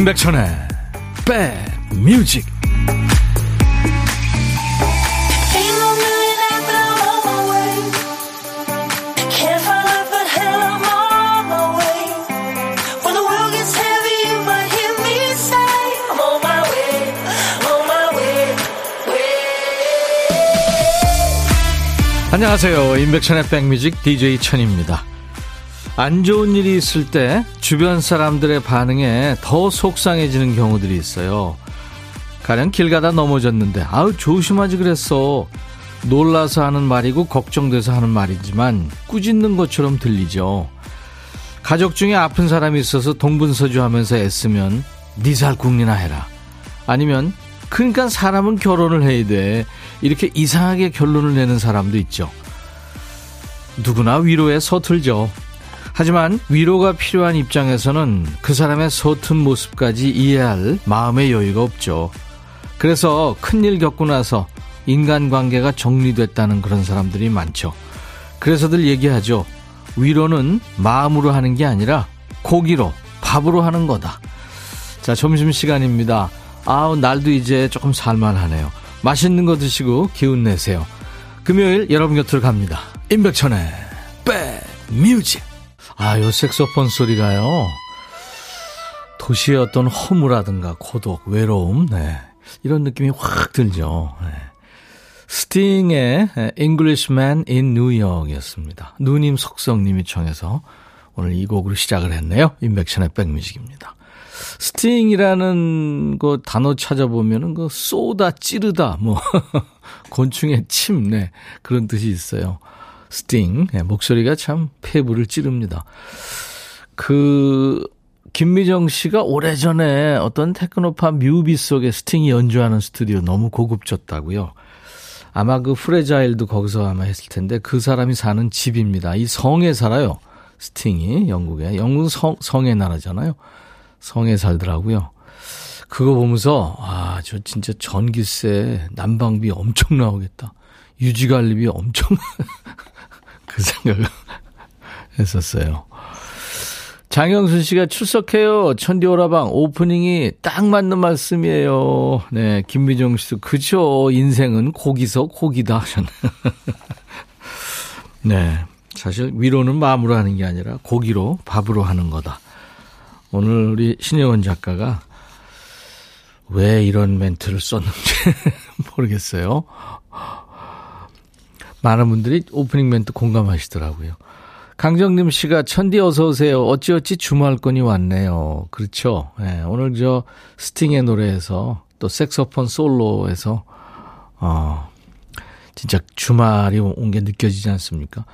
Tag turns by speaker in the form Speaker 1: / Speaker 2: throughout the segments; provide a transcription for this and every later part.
Speaker 1: 임백천의 백뮤직. 안녕하세요. 임백천의 백뮤직 DJ 천입니다. 안 좋은 일이 있을 때 주변 사람들의 반응에 더 속상해지는 경우들이 있어요. 가령 길 가다 넘어졌는데 아우 조심하지 그랬어. 놀라서 하는 말이고 걱정돼서 하는 말이지만 꾸짖는 것처럼 들리죠. 가족 중에 아픈 사람이 있어서 동분서주 하면서 애쓰면 니살 국리나 해라. 아니면 그러니까 사람은 결혼을 해야 돼. 이렇게 이상하게 결론을 내는 사람도 있죠. 누구나 위로에 서툴죠. 하지만 위로가 필요한 입장에서는 그 사람의 서툰 모습까지 이해할 마음의 여유가 없죠. 그래서 큰일 겪고 나서 인간관계가 정리됐다는 그런 사람들이 많죠. 그래서들 얘기하죠. 위로는 마음으로 하는 게 아니라 고기로, 밥으로 하는 거다. 자, 점심시간입니다. 아우, 날도 이제 조금 살만하네요. 맛있는 거 드시고 기운 내세요. 금요일 여러분 곁으로 갑니다. 임백천의 백뮤직 아, 요 색소폰 소리가요. 도시의 어떤 허무라든가 고독, 외로움, 네. 이런 느낌이 확 들죠. 네. 스팅의 Englishman in New York이었습니다. 누님 속성님이 청해서 오늘 이 곡으로 시작을 했네요. 인백션의 백뮤직입니다. sting이라는 그 단어 찾아보면은 그 쏘다, 찌르다, 뭐, 곤충의 침, 네. 그런 뜻이 있어요. 스팅. 네, 목소리가 참 폐부를 찌릅니다. 그, 김미정 씨가 오래전에 어떤 테크노팝 뮤비 속에 스팅이 연주하는 스튜디오 너무 고급졌다고요. 아마 그 Fragile도 거기서 아마 했을 텐데 그 사람이 사는 집입니다. 이 성에 살아요. 스팅이 영국에. 영국은 성, 성의 나라잖아요. 성에 살더라고요. 그거 보면서 아, 저 진짜 전기세 난방비 엄청 나오겠다. 유지관리비 엄청 그 생각을 했었어요. 장영순 씨가 출석해요. 천디오라방 오프닝이 딱 맞는 말씀이에요. 네, 김미정 씨도 그죠. 인생은 고기서 고기다 하셨네요. 네, 사실 위로는 마음으로 하는 게 아니라 고기로 밥으로 하는 거다. 오늘 우리 신혜원 작가가 왜 이런 멘트를 썼는지 모르겠어요. 많은 분들이 오프닝 멘트 공감하시더라고요. 강정림 씨가 천디 어서 오세요. 어찌어찌 주말권이 왔네요. 그렇죠. 네, 오늘 저 스팅의 노래에서 또 색소폰 솔로에서 어 진짜 주말이 온 게 느껴지지 않습니까?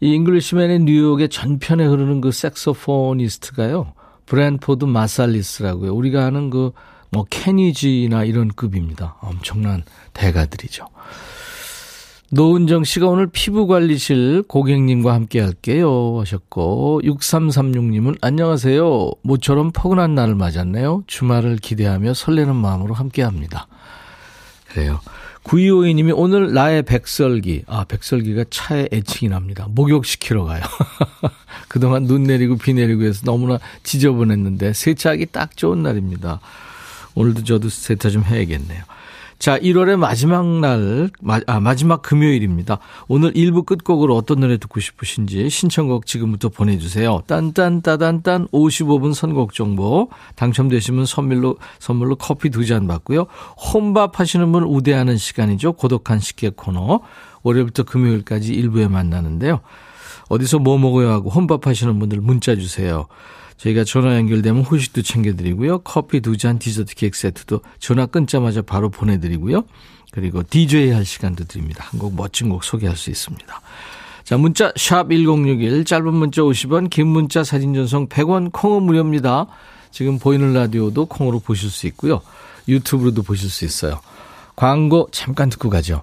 Speaker 1: 이 Englishman in New York의 전편에 흐르는 그 색소포니스트가요. 브랜포드 마살리스라고요. 우리가 아는 그 뭐 케니지나 이런 급입니다. 엄청난 대가들이죠. 노은정 씨가 오늘 피부관리실 고객님과 함께 할게요 하셨고 6336님은 안녕하세요. 모처럼 포근한 날을 맞았네요. 주말을 기대하며 설레는 마음으로 함께 합니다. 그래요. 9252님이 오늘 나의 백설기. 아, 백설기가 차에 애칭이 납니다. 목욕시키러 가요. 그동안 눈 내리고 비 내리고 해서 너무나 지저분했는데 세차하기 딱 좋은 날입니다. 오늘도 저도 세차 좀 해야겠네요. 자, 1월의 마지막 날, 마, 아, 마지막 금요일입니다. 오늘 1부 끝곡으로 어떤 노래 듣고 싶으신지 신청곡 지금부터 보내주세요. 딴딴따단딴 55분 선곡 정보. 당첨되시면 선물로, 선물로 커피 두 잔 받고요. 혼밥 하시는 분 우대하는 시간이죠. 고독한 식객 코너. 월요일부터 금요일까지 1부에 만나는데요. 어디서 뭐 먹어야 하고 혼밥 하시는 분들 문자 주세요. 저희가 전화 연결되면 후식도 챙겨드리고요. 커피 두 잔, 디저트 케이크 세트도 전화 끊자마자 바로 보내드리고요. 그리고 DJ 할 시간도 드립니다. 한 곡 멋진 곡 소개할 수 있습니다. 자, 문자 샵 1061, 짧은 문자 50원, 긴 문자 사진 전송 100원, 콩은 무료입니다. 지금 보이는 라디오도 콩으로 보실 수 있고요. 유튜브로도 보실 수 있어요. 광고 잠깐 듣고 가죠.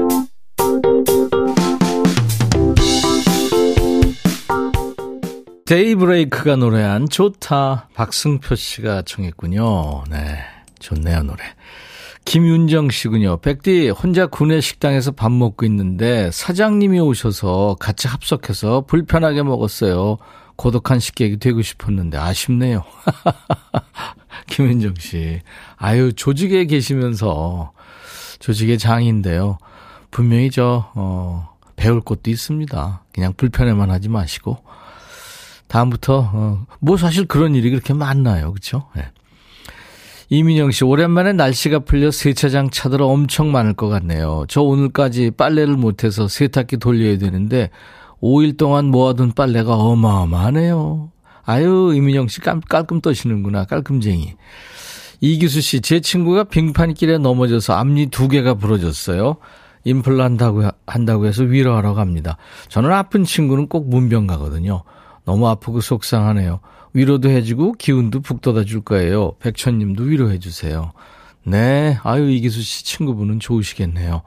Speaker 1: 데이브레이크가 노래한 좋다. 박승표 씨가 청했군요. 네. 좋네요, 노래. 김윤정 씨군요. 백디 혼자 구내 식당에서 밥 먹고 있는데 사장님이 오셔서 같이 합석해서 불편하게 먹었어요. 고독한 식객이 되고 싶었는데 아쉽네요. 김윤정 씨. 아유, 조직에 계시면서 조직의 장인데요. 분명히 저, 어, 배울 것도 있습니다. 그냥 불편해만 하지 마시고. 다음부터, 어, 뭐 사실 그런 일이 그렇게 많나요. 그쵸? 네. 이민영 씨, 오랜만에 날씨가 풀려 세차장 차들어 엄청 많을 것 같네요. 저 오늘까지 빨래를 못해서 세탁기 돌려야 되는데, 5일 동안 모아둔 빨래가 어마어마하네요. 아유, 이민영 씨 깔, 깔끔 떠시는구나. 깔끔쟁이. 이기수 씨, 제 친구가 빙판길에 넘어져서 앞니 두 개가 부러졌어요. 임플 한다고, 한다고 해서 위로하러 갑니다. 저는 아픈 친구는 꼭 문병 가거든요. 너무 아프고 속상하네요. 위로도 해주고 기운도 북돋아 줄 거예요. 백천님도 위로해 주세요. 네, 아유 이기수 씨 친구분은 좋으시겠네요.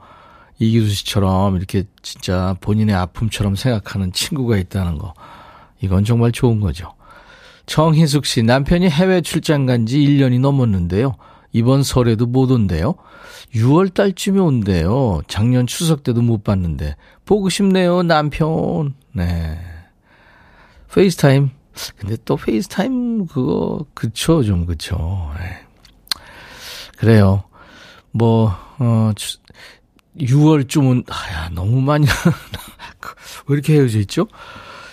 Speaker 1: 이기수 씨처럼 이렇게 진짜 본인의 아픔처럼 생각하는 친구가 있다는 거. 이건 정말 좋은 거죠. 정희숙 씨, 남편이 해외 출장 간 지 1년이 넘었는데요. 이번 설에도 못 온대요. 6월 달쯤에 온대요. 작년 추석 때도 못 봤는데. 보고 싶네요, 남편. 네. 페이스타임 근데 또 페이스타임 그거 그쵸 좀 그쵸. 네. 그래요. 뭐 어, 6월쯤은 아야 너무 많이 왜 이렇게 헤어져 있죠?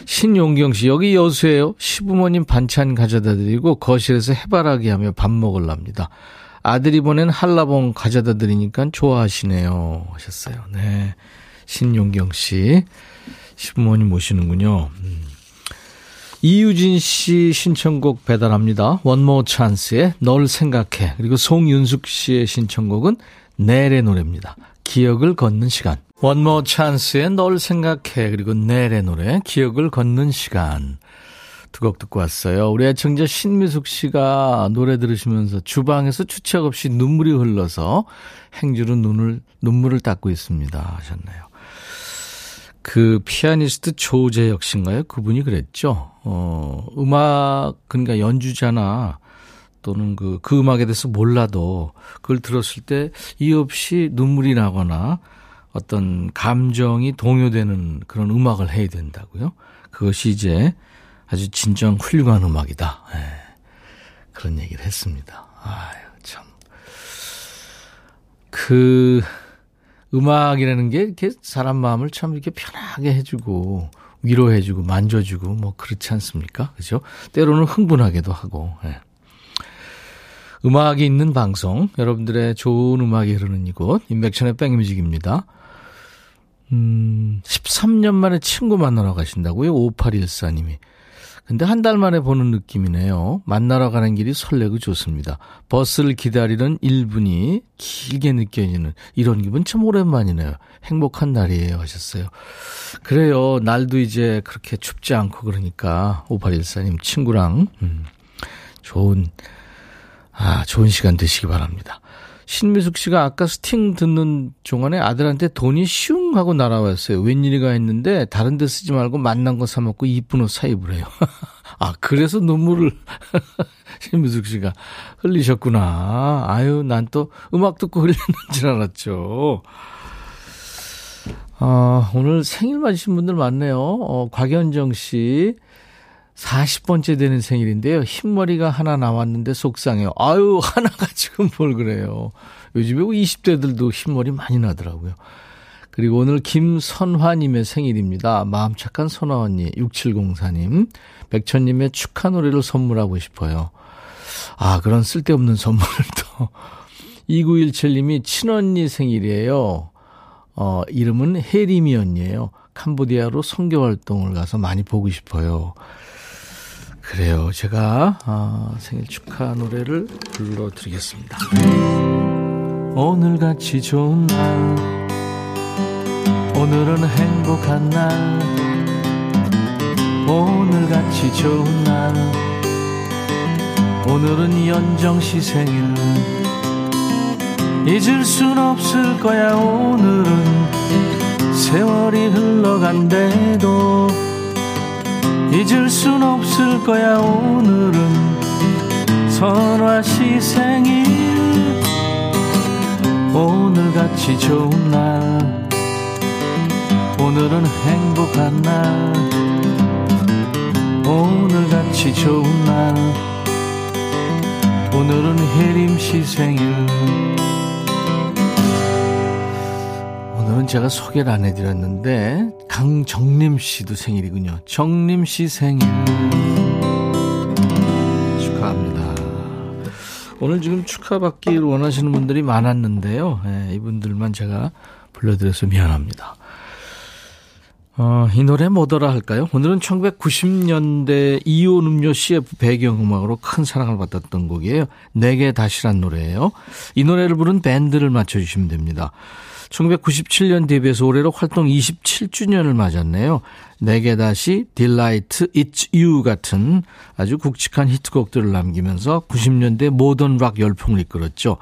Speaker 1: 신용경 씨 여기 여수예요. 시부모님 반찬 가져다 드리고 거실에서 해바라기 하며 밥 먹을랍니다. 아들이 보낸 한라봉 가져다 드리니까 좋아하시네요. 하셨어요. 네. 신용경 씨 시부모님 모시는군요. 음. 이유진 씨 신청곡 배달합니다. 원모 찬스의 널 생각해. 그리고 송윤숙 씨의 신청곡은 넬의 노래입니다. 기억을 걷는 시간. 원모 찬스의 널 생각해. 그리고 넬의 노래 기억을 걷는 시간. 두곡 듣고 왔어요. 우리 애청자 신미숙 씨가 노래 들으시면서 주방에서 주책 없이 눈물이 흘러서 행주로 눈을, 눈물을 닦고 있습니다. 하셨네요. 그 피아니스트 조재혁 씨인가요? 그분이 그랬죠. 어, 음악, 그러니까 연주자나 또는 그, 그 음악에 대해서 몰라도 그걸 들었을 때 이 없이 눈물이 나거나 어떤 감정이 동요되는 그런 음악을 해야 된다고요. 그것이 이제 아주 진정 훌륭한 음악이다. 네. 그런 얘기를 했습니다. 아유, 참. 그, 음악이라는 게 이렇게 사람 마음을 참 이렇게 편하게 해주고 위로해주고 만져주고 뭐 그렇지 않습니까? 그죠? 때로는 흥분하게도 하고. 예. 음악이 있는 방송, 여러분들의 좋은 음악이 흐르는 이곳, 인백천의 백뮤직입니다. 음, 13년 만에 친구 만나러 가신다고요? 5814님이. 근데 한 달 만에 보는 느낌이네요. 만나러 가는 길이 설레고 좋습니다. 버스를 기다리는 1분이 길게 느껴지는 이런 기분 참 오랜만이네요. 행복한 날이에요 하셨어요. 그래요. 날도 이제 그렇게 춥지 않고 그러니까 5814님 친구랑 음, 좋은 아, 좋은 시간 되시기 바랍니다. 신미숙 씨가 아까 스팅 듣는 동안에 아들한테 돈이 슝 하고 날아왔어요. 웬일이가 했는데 다른 데 쓰지 말고 만난 거 사먹고 이쁜 옷 사 입으래요. 아, 그래서 눈물을 신미숙 씨가 흘리셨구나. 아유, 난 또 음악 듣고 흘리는 줄 알았죠. 아, 오늘 생일 맞으신 분들 많네요. 어, 곽연정 씨. 40번째 되는 생일인데요. 흰머리가 하나 나왔는데 속상해요. 아유, 하나가 지금 뭘 그래요. 요즘에 20대들도 뭐 흰머리 많이 나더라고요. 그리고 오늘 김선화님의 생일입니다. 마음 착한 선화 언니, 6704님. 백천님의 축하 노래를 선물하고 싶어요. 아, 그런 쓸데없는 선물을 또. 2917님이 친언니 생일이에요. 어, 이름은 혜리미 언니예요. 캄보디아로 선교 활동을 가서 많이 보고 싶어요. 그래요. 제가 아, 생일 축하 노래를 불러드리겠습니다. 오늘같이 좋은 날 오늘은 행복한 날 오늘같이 좋은 날 오늘은 연정시 생일 잊을 순 없을 거야 오늘은 세월이 흘러간대도 잊을 순 없을 거야 오늘은. 선화 시 생일. 오늘같이 좋은 날. 오늘은 행복한 날. 오늘같이 좋은 날. 오늘은 혜림 씨 생일 오늘은 제가 소개를 안 해드렸는데 강정림 씨도 생일이군요. 정림 씨 생일 축하합니다. 오늘 지금 축하받길 원하시는 분들이 많았는데요. 네, 이분들만 제가 불러드려서 미안합니다. 어, 이 노래 뭐더라 할까요? 오늘은 1990년대 이온 음료 CF 배경음악으로 큰 사랑을 받았던 곡이에요. 내게 다시란 노래예요. 이 노래를 부른 밴드를 맞춰주시면 됩니다. 1997년 데뷔해서 올해로 활동 27주년을 맞았네요. 내게 다시 Delight It's You 같은 아주 굵직한 히트곡들을 남기면서 90년대 모던 락 열풍을 이끌었죠.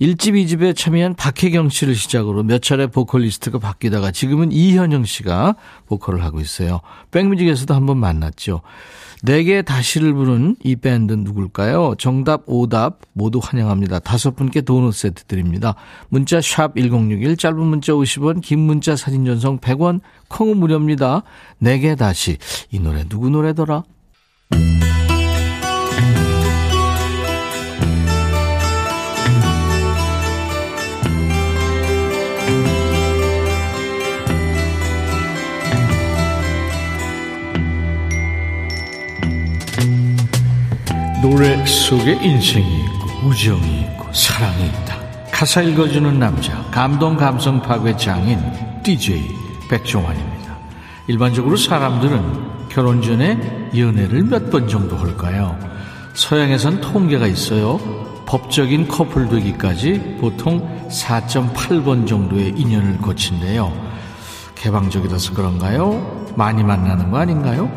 Speaker 1: 1집, 2집에 참여한 박혜경 씨를 시작으로 몇 차례 보컬리스트가 바뀌다가 지금은 이현영 씨가 보컬을 하고 있어요. 백뮤직에서도 한번 만났죠. 네개 다시를 부른 이 밴드 누굴까요? 정답, 오답 모두 환영합니다. 다섯 분께 도넛 세트 드립니다. 문자 샵 1061, 짧은 문자 50원, 긴 문자 사진 전송 100원, 콩은 무료입니다. 네개 다시. 이 노래 누구 노래더라? 노래 속에 인생이 있고 우정이 있고 사랑이 있다. 가사 읽어주는 남자 감동 감성 파괴 장인 DJ 백종환입니다. 일반적으로 사람들은 결혼 전에 연애를 몇 번 정도 할까요? 서양에선 통계가 있어요. 법적인 커플 되기까지 보통 4.8번 정도의 인연을 거친대요. 개방적이라서 그런가요? 많이 만나는 거 아닌가요?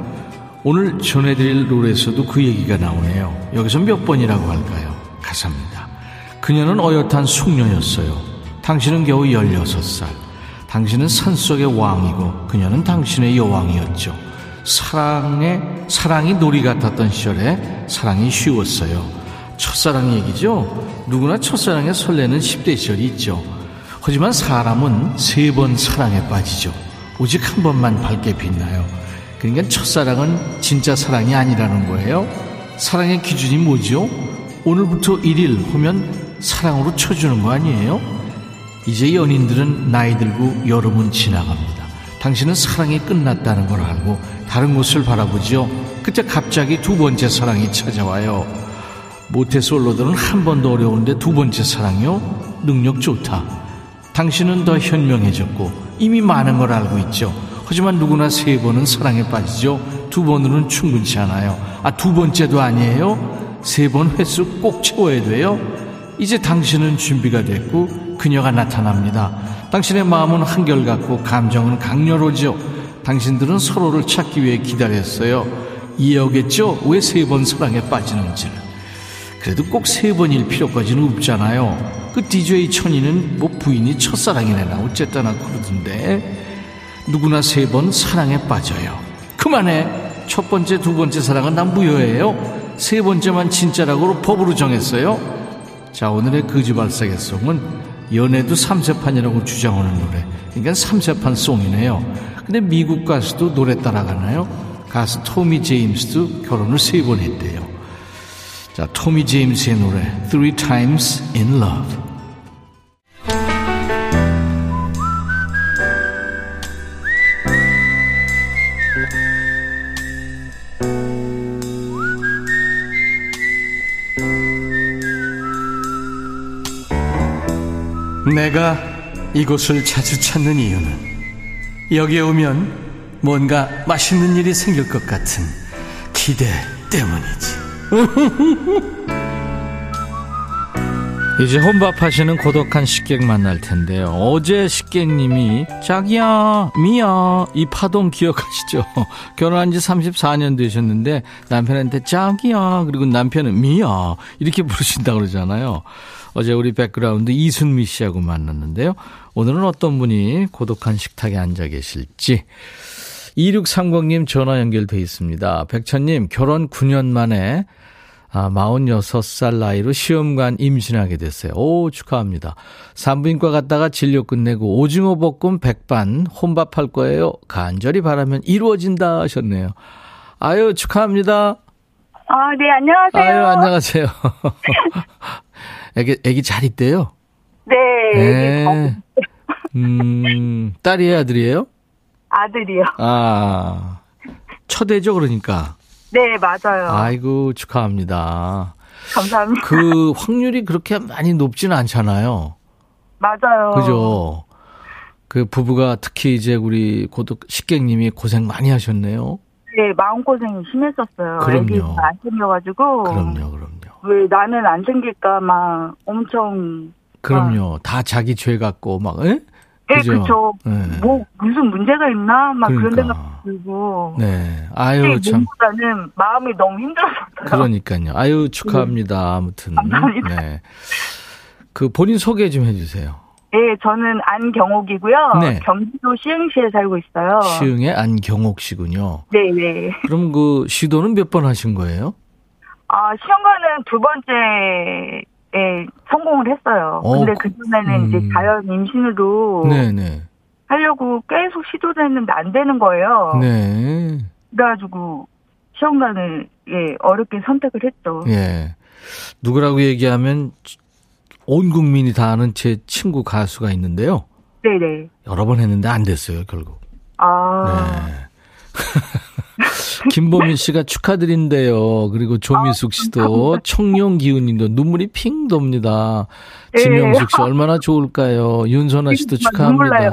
Speaker 1: 오늘 전해드릴 노래에서도 그 얘기가 나오네요. 여기서 몇 번이라고 할까요? 가사입니다. 그녀는 어엿한 숙녀였어요. 당신은 겨우 16살. 당신은 산속의 왕이고 그녀는 당신의 여왕이었죠. 사랑의 사랑이 놀이 같았던 시절에 사랑이 쉬웠어요. 첫사랑 얘기죠. 누구나 첫사랑에 설레는 10대 시절이 있죠. 하지만 사람은 세 번 사랑에 빠지죠. 오직 한 번만 밝게 빛나요. 그러니까 첫사랑은 진짜 사랑이 아니라는 거예요. 사랑의 기준이 뭐죠? 오늘부터 1일 하면 사랑으로 쳐주는 거 아니에요? 이제 연인들은 나이 들고 여름은 지나갑니다. 당신은 사랑이 끝났다는 걸 알고 다른 곳을 바라보죠. 그때 갑자기 두 번째 사랑이 찾아와요. 모태솔로들은 한 번도 어려운데 두 번째 사랑이요? 능력 좋다. 당신은 더 현명해졌고 이미 많은 걸 알고 있죠. 하지만 누구나 세 번은 사랑에 빠지죠. 두 번으로는 충분치 않아요. 아, 두 번째도 아니에요? 세 번 횟수 꼭 채워야 돼요? 이제 당신은 준비가 됐고 그녀가 나타납니다. 당신의 마음은 한결같고 감정은 강렬하죠. 당신들은 서로를 찾기 위해 기다렸어요. 이해하겠죠? 왜 세 번 사랑에 빠지는지를. 그래도 꼭 세 번일 필요까지는 없잖아요. 그 DJ 천이는 뭐 부인이 첫사랑이래나 어쨌다나 그러던데. 누구나 세 번 사랑에 빠져요. 그만해. 첫 번째, 두 번째 사랑은 난 무효예요. 세 번째만 진짜라고 법으로 정했어요. 자, 오늘의 거지발사계송은 연애도 삼세판이라고 주장하는 노래. 그러니까 삼세판 송이네요. 근데 미국 가수도 노래 따라가나요? 가수 토미 제임스도 결혼을 세 번 했대요. 자, 토미 제임스의 노래 Three Times in Love. 내가 이곳을 자주 찾는 이유는 여기에 오면 뭔가 맛있는 일이 생길 것 같은 기대 때문이지. 이제 혼밥 하시는 고독한 식객 만날 텐데요. 어제 식객님이 자기야, 미야, 이 파동 기억하시죠? 결혼한 지 34년 되셨는데 남편한테 자기야, 그리고 남편은 미야, 이렇게 부르신다 그러잖아요. 어제 우리 백그라운드 이순미 씨하고 만났는데요. 오늘은 어떤 분이 고독한 식탁에 앉아 계실지. 2630님 전화 연결돼 있습니다. 백천님, 결혼 9년 만에 아, 46살 나이로 시험관 임신하게 됐어요. 오, 축하합니다. 산부인과 갔다가 진료 끝내고 오징어 볶음 백반 혼밥할 거예요. 간절히 바라면 이루어진다 하셨네요. 아유, 축하합니다.
Speaker 2: 아, 네, 안녕하세요.
Speaker 1: 아유, 안녕하세요. 애기, 애기 잘 있대요?
Speaker 2: 네.
Speaker 1: 네. 음, 딸이에요, 아들이에요?
Speaker 2: 아들이요.
Speaker 1: 아, 첫애죠, 그러니까.
Speaker 2: 네, 맞아요.
Speaker 1: 아이고, 축하합니다.
Speaker 2: 감사합니다.
Speaker 1: 그 확률이 그렇게 많이 높지는 않잖아요.
Speaker 2: 맞아요.
Speaker 1: 그죠? 그 부부가 특히 이제 우리 고독 식객님이 고생 많이 하셨네요.
Speaker 2: 네, 마음고생이 심했었어요.
Speaker 1: 그럼요.
Speaker 2: 안 생겨가지고.
Speaker 1: 그럼요, 그럼요.
Speaker 2: 왜 나는 안 생길까 막 엄청.
Speaker 1: 그럼요. 다 자기 죄 같고 막, 에?
Speaker 2: 네,
Speaker 1: 그죠?
Speaker 2: 그쵸.
Speaker 1: 네.
Speaker 2: 뭐, 무슨 문제가 있나? 막 그런
Speaker 1: 그러니까.
Speaker 2: 생각 들고.
Speaker 1: 네. 아유, 참.
Speaker 2: 몸보다는 마음이 너무 힘들었어요.
Speaker 1: 그러니까요. 아유, 축하합니다. 아무튼.
Speaker 2: 감사합니다.
Speaker 1: 네. 그 본인 소개 좀 해주세요.
Speaker 2: 네, 저는 안경옥이고요.
Speaker 1: 네.
Speaker 2: 경기도 시흥시에 살고 있어요.
Speaker 1: 시흥의 안경옥 씨군요.
Speaker 2: 네 네.
Speaker 1: 그럼 그 시도는 몇 번 하신 거예요?
Speaker 2: 아, 시험관은 두 번째에 성공을 했어요.
Speaker 1: 어,
Speaker 2: 근데 그전에는
Speaker 1: 음.
Speaker 2: 이제 자연 임신으로
Speaker 1: 네네.
Speaker 2: 하려고 계속 시도를 했는데 안 되는 거예요.
Speaker 1: 네.
Speaker 2: 그래가지고 시험관을 예, 어렵게 선택을 했죠.
Speaker 1: 예. 누구라고 얘기하면 온 국민이 다 아는 제 친구 가수가 있는데요.
Speaker 2: 네네.
Speaker 1: 여러 번 했는데 안 됐어요, 결국.
Speaker 2: 아,
Speaker 1: 네. 김보민 씨가 축하드린대요. 그리고 조미숙 씨도 청룡 기운님도 눈물이 핑 돕니다.
Speaker 2: 예.
Speaker 1: 지명숙 씨 얼마나 좋을까요? 윤선아 씨도
Speaker 2: 눈물 나요.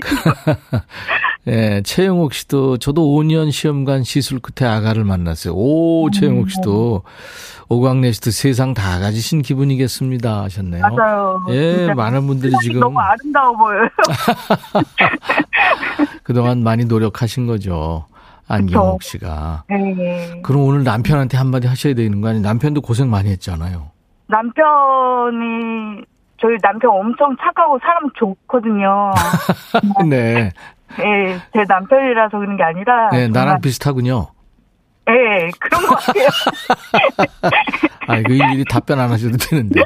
Speaker 1: 축하합니다. 예, 최영옥 씨도 저도 5년 시험관 시술 끝에 아가를 만났어요. 오, 최영옥 씨도 오광래 씨도 세상 다 가지신 기분이겠습니다 하셨네요.
Speaker 2: 맞아요.
Speaker 1: 예, 많은 분들이 지금
Speaker 2: 너무 아름다워 보여요.
Speaker 1: 그동안 많이 노력하신 거죠. 안경옥 씨가.
Speaker 2: 네.
Speaker 1: 그럼 오늘 남편한테 한마디 하셔야 되는 거 아니에요? 남편도 고생 많이 했잖아요.
Speaker 2: 남편이 저희 남편 엄청 착하고 사람 좋거든요.
Speaker 1: 네.
Speaker 2: 예, 제 남편이라서 그런 게 아니라.
Speaker 1: 네, 나랑
Speaker 2: 정말,
Speaker 1: 비슷하군요.
Speaker 2: 예, 그런 것 같아요.
Speaker 1: 아, 그 일일이 답변 안 하셔도 되는데.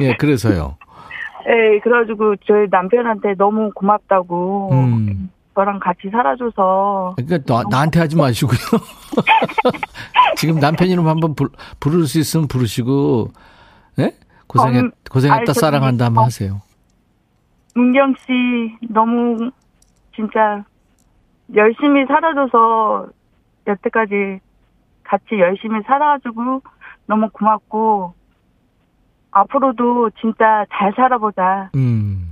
Speaker 1: 예, 그래서요.
Speaker 2: 예, 그래가지고 저희 남편한테 너무 고맙다고.
Speaker 1: 음.
Speaker 2: 저랑 같이 살아줘서.
Speaker 1: 그러니까 나, 나한테 하지 마시고요. 지금 남편 이름 한번 불, 부를 수 있으면 부르시고, 예? 고생했,
Speaker 2: 음,
Speaker 1: 고생했다,
Speaker 2: 아니,
Speaker 1: 사랑한다 한번
Speaker 2: 어.
Speaker 1: 하세요.
Speaker 2: 문경 씨, 너무, 진짜, 열심히 살아줘서, 여태까지 같이 열심히 살아가지고, 너무 고맙고, 앞으로도 진짜 잘 살아보자.
Speaker 1: 음.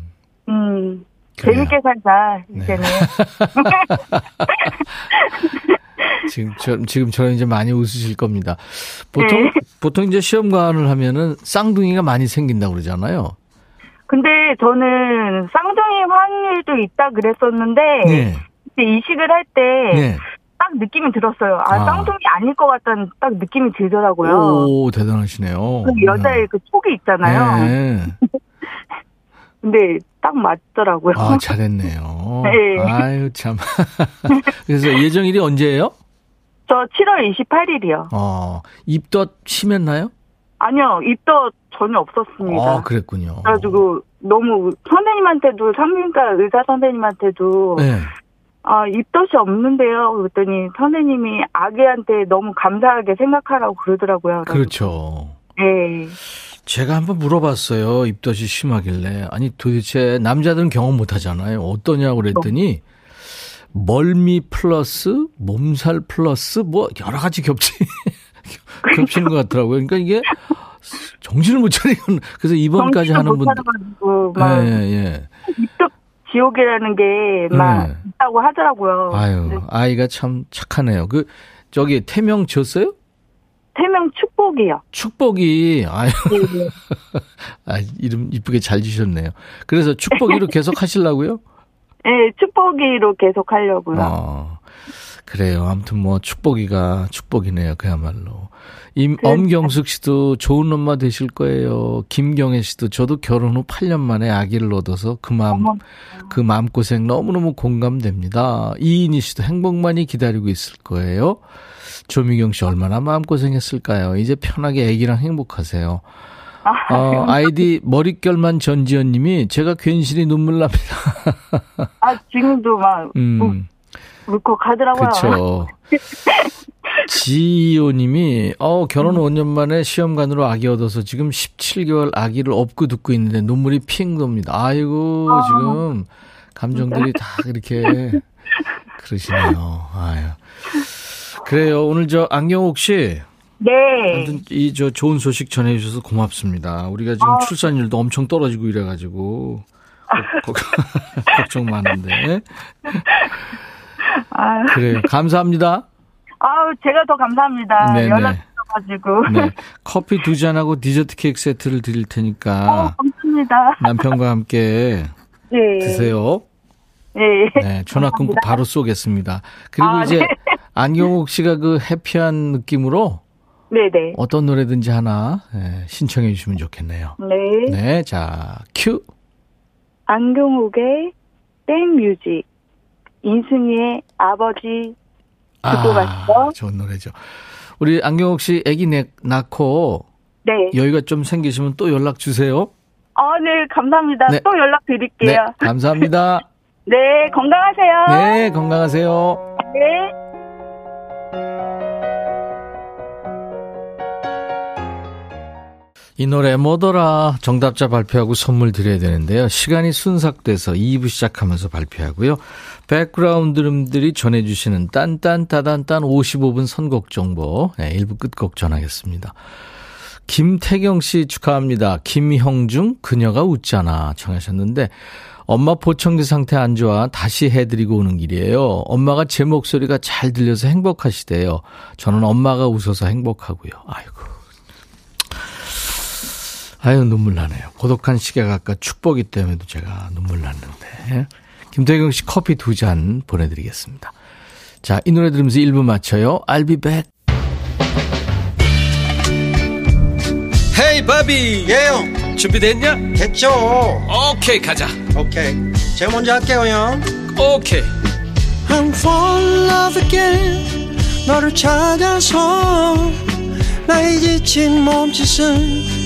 Speaker 2: 음. 재밌게 살자,
Speaker 1: 네.
Speaker 2: 이제는.
Speaker 1: 지금, 저, 지금처럼 이제 많이 웃으실 겁니다. 보통,
Speaker 2: 네.
Speaker 1: 보통 이제 시험관을 하면은 쌍둥이가 많이 생긴다고 그러잖아요.
Speaker 2: 근데 저는 쌍둥이 확률도 있다 그랬었는데,
Speaker 1: 네.
Speaker 2: 이식을 할 때,
Speaker 1: 네.
Speaker 2: 딱 느낌이 들었어요. 아,
Speaker 1: 아.
Speaker 2: 쌍둥이 아닐 것 같다는 딱 느낌이 들더라고요.
Speaker 1: 오, 대단하시네요.
Speaker 2: 그 여자의 그 촉이 있잖아요.
Speaker 1: 네.
Speaker 2: 근데 딱 맞더라고요.
Speaker 1: 아, 잘했네요.
Speaker 2: 네.
Speaker 1: 아유, 참. 그래서 예정일이 언제예요?
Speaker 2: 저 7월 28일이요.
Speaker 1: 어, 입덧 심했나요?
Speaker 2: 아니요, 입덧 전혀 없었습니다.
Speaker 1: 아, 그랬군요.
Speaker 2: 그래가지고 너무 선생님한테도 산부인과 의사 선생님한테도
Speaker 1: 네.
Speaker 2: 아 입덧이 없는데요. 그랬더니 선생님이 아기한테 너무 감사하게 생각하라고 그러더라고요.
Speaker 1: 그렇죠.
Speaker 2: 네.
Speaker 1: 제가 한번 물어봤어요. 입덧이 심하길래. 아니, 도대체 남자들은 경험 못 하잖아요. 어떠냐고 그랬더니, 멀미 플러스, 몸살 플러스, 뭐, 여러 가지 겹치, 겹치는 것 같더라고요. 그러니까 이게 정신을 못 차리고, 그래서 입원까지 하는
Speaker 2: 못
Speaker 1: 분들.
Speaker 2: 막
Speaker 1: 예, 예.
Speaker 2: 입덧 지옥이라는 게막
Speaker 1: 네.
Speaker 2: 있다고 하더라고요.
Speaker 1: 아유,
Speaker 2: 근데
Speaker 1: 아이가 참 착하네요. 그, 저기, 태명 줬어요?
Speaker 2: 태명 축복이요.
Speaker 1: 축복이, 아유,
Speaker 2: 네, 네.
Speaker 1: 아, 이름 이쁘게 잘 지셨네요. 그래서 축복이로 계속 하시려고요?
Speaker 2: 네, 축복이로 계속 하려고요.
Speaker 1: 어. 그래요. 아무튼 뭐 축복이가 축복이네요. 그야말로. 임, 그 엄경숙 씨도 좋은 엄마 되실 거예요. 김경애 씨도 저도 결혼 후 8년 만에 아기를 얻어서 그 마음, 어머. 그 마음고생 너무너무 공감됩니다. 이인희 씨도 행복만이 기다리고 있을 거예요. 조미경 씨 얼마나 마음고생했을까요? 이제 편하게 아기랑 행복하세요. 아, 어, 아이디 머릿결만 전지현 님이 제가 괜시리 눈물 납니다.
Speaker 2: 아, 지금도 막, 음. 울컥하더라고요.
Speaker 1: 그렇죠. 지이오 님이, 어, 결혼 음. 5년 만에 시험관으로 아기 얻어서 지금 17개월 아기를 업고 듣고 있는데 눈물이 핑 돕니다. 아이고, 아. 지금 감정들이 다 이렇게 그러시네요. 아유. 그래요. 오늘 저 안경옥 씨.
Speaker 2: 네.
Speaker 1: 아무튼 이저 좋은 소식 전해주셔서 고맙습니다. 우리가 지금 아. 출산율도 엄청 떨어지고 이래가지고 걱정 많은데. 아. 그래요. 감사합니다.
Speaker 2: 아우 제가 더 감사합니다. 네네. 연락 주셔가지고. 네.
Speaker 1: 커피 두 잔하고 디저트 케이크 세트를 드릴 테니까.
Speaker 2: 어, 감사합니다.
Speaker 1: 남편과 함께 네. 드세요. 네. 네. 전화 끊고 바로 쏘겠습니다. 그리고 아, 이제 네. 안경욱 씨가 그 해피한 느낌으로 네네. 어떤 노래든지 하나 네, 신청해 주시면 좋겠네요.
Speaker 2: 네.
Speaker 1: 네, 자, 큐.
Speaker 2: 안경욱의 땡뮤직. 인승이의 아버지 듣고 아, 갔어.
Speaker 1: 좋은 노래죠. 우리 안경욱 씨 아기 낳고 네. 여유가 좀 생기시면 또 연락 주세요.
Speaker 2: 아, 네, 감사합니다. 네. 또 연락 드릴게요. 네,
Speaker 1: 감사합니다.
Speaker 2: 네, 건강하세요.
Speaker 1: 네, 건강하세요.
Speaker 2: 네.
Speaker 1: 이 노래 뭐더라 정답자 발표하고 선물 드려야 되는데요. 시간이 순삭돼서 2부 시작하면서 발표하고요. 백그라운드름들이 전해주시는 딴딴따단딴 55분 선곡 정보 네, 1부 끝곡 전하겠습니다. 김태경 씨 축하합니다. 김형중 그녀가 웃잖아 청하셨는데 엄마 보청기 상태 안 좋아 다시 해드리고 오는 길이에요. 엄마가 제 목소리가 잘 들려서 행복하시대요. 저는 엄마가 웃어서 행복하고요. 아이고 아유, 눈물 나네요. 고독한 시계가 아까 축복이 때문에도 제가 눈물 났는데. 김태경 씨 커피 두 잔 보내드리겠습니다. 자, 이 노래 들으면서 1부 마쳐요. I'll be back.
Speaker 3: 헤이 바비
Speaker 4: 예영
Speaker 3: 준비됐냐?
Speaker 4: 됐죠
Speaker 3: 오케이 가자
Speaker 4: 오케이 제가 먼저 할게요 형
Speaker 3: 오케이
Speaker 5: I'm fall in love again 너를 찾아서 나의 지친 몸짓은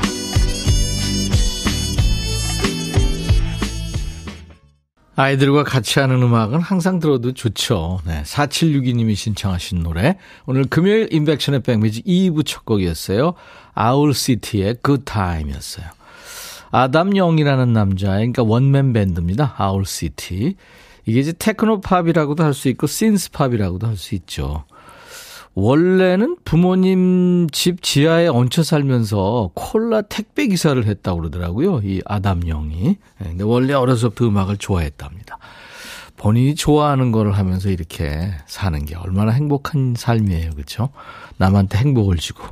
Speaker 1: 아이들과 같이 하는 음악은 항상 들어도 좋죠. 네, 4762님이 신청하신 노래. 오늘 금요일 인백션의 백뮤직 2부 첫 곡이었어요. 아울시티의 Good Time이었어요. 아담 영이라는 남자, 그러니까 원맨 밴드입니다. 아울시티. 이게 이제 테크노 팝이라고도 할 수 있고 신스 팝이라고도 할 수 있죠. 원래는 부모님 집 지하에 얹혀 살면서 콜라 택배 기사를 했다고 그러더라고요. 이 아담 영이. 네, 근데 원래 어려서부터 음악을 좋아했답니다. 본인이 좋아하는 거를 하면서 이렇게 사는 게 얼마나 행복한 삶이에요. 그렇죠? 남한테 행복을 주고.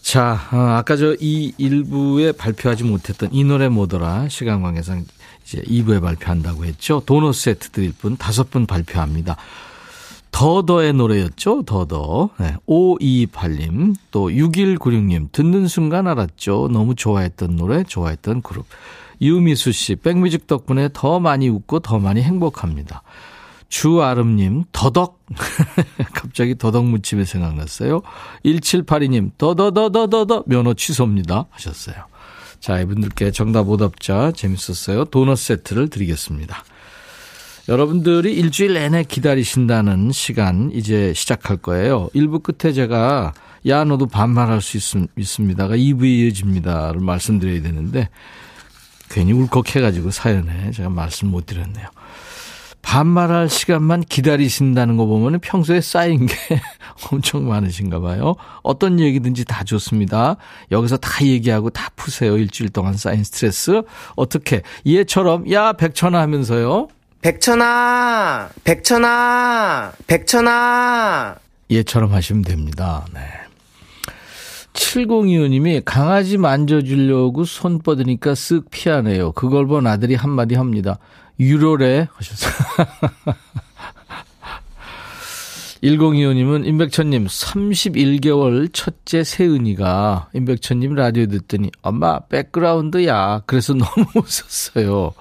Speaker 1: 자, 어, 아까 저 이 일부에 발표하지 못했던 이 노래 뭐더라 시간 관계상 이제 2부에 발표한다고 했죠. 도넛 세트 드릴 분 다섯 분 발표합니다. 더더의 노래였죠. 더더. 네. 5228님, 또 6196님, 듣는 순간 알았죠. 너무 좋아했던 노래, 좋아했던 그룹. 유미수 씨, 백뮤직 덕분에 더 많이 웃고 더 많이 행복합니다. 주아름님, 더덕. 갑자기 더덕 무침이 생각났어요. 1782님, 더더더더더더 면허 취소입니다. 하셨어요. 자, 이분들께 정답 오답자 재밌었어요. 도넛 세트를 드리겠습니다. 여러분들이 일주일 내내 기다리신다는 시간 이제 시작할 거예요. 1부 끝에 제가 야 너도 반말할 수 있, 있습 니다가 2부에 이어집니다를 말씀드려야 되는데 괜히 울컥해가지고 사연에 제가 말씀 못 드렸네요. 반말할 시간만 기다리신다는 거 보면 평소에 쌓인 게 엄청 많으신가 봐요. 어떤 얘기든지 다 좋습니다. 여기서 다 얘기하고 다 푸세요. 일주일 동안 쌓인 스트레스. 어떻게? 얘처럼, 야, 백천아 하면서요.
Speaker 6: 백천아, 백천아, 백천아.
Speaker 1: 얘처럼 하시면 됩니다. 네. 7025님이 강아지 만져주려고 손 뻗으니까 쓱 피하네요. 그걸 본 아들이 한마디 합니다. 유로래 하셨어요. 1025님은 임백천님 31개월 첫째 세은이가 임백천님 라디오 듣더니 엄마 백그라운드야. 그래서 너무 웃었어요.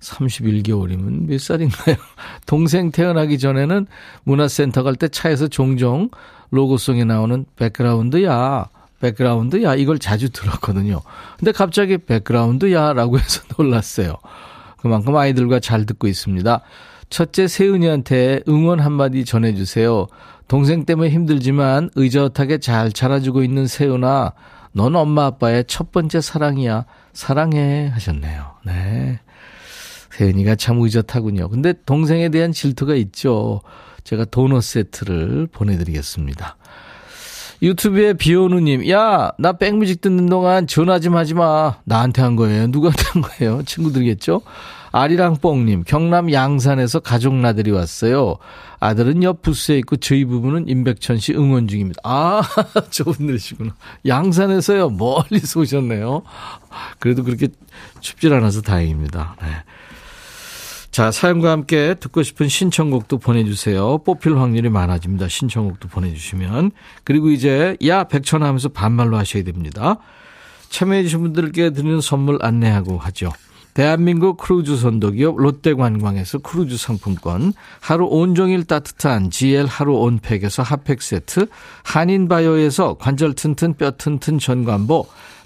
Speaker 1: 31개월이면 몇 살인가요? 동생 태어나기 전에는 문화센터 갈 때 차에서 종종 로고송에 나오는 백그라운드야. 백그라운드야. 이걸 자주 들었거든요. 근데 갑자기 백그라운드야. 라고 해서 놀랐어요. 그만큼 아이들과 잘 듣고 있습니다. 첫째 세은이한테 응원 한마디 전해주세요. 동생 때문에 힘들지만 의젓하게 잘 자라주고 있는 세은아, 넌 엄마 아빠의 첫 번째 사랑이야. 사랑해. 하셨네요. 네. 세은이가 참 의젓하군요. 근데 동생에 대한 질투가 있죠. 제가 도넛 세트를 보내드리겠습니다. 유튜브에 비오누님, 야, 나 백뮤직 듣는 동안 전화 좀 하지 마. 나한테 한 거예요. 누구한테 한 거예요? 친구들이겠죠? 아리랑뽕님, 경남 양산에서 가족 나들이 왔어요. 아들은 옆 부스에 있고 저희 부부는 임백천 씨 응원 중입니다. 아, 저분들이시구나. 양산에서요. 멀리서 오셨네요. 그래도 그렇게 춥질 않아서 다행입니다. 네. 자, 사연과 함께 듣고 싶은 신청곡도 보내주세요. 뽑힐 확률이 많아집니다. 신청곡도 보내주시면. 그리고 이제, 야, 백천 하면서 반말로 하셔야 됩니다. 참여해주신 분들께 드리는 선물 안내하고 하죠. 대한민국 크루즈 선도기업 롯데관광에서 크루즈 상품권, 하루 온종일 따뜻한 GL 하루 온팩에서 핫팩 세트, 한인바이오에서 관절 튼튼 뼈 튼튼 전관보,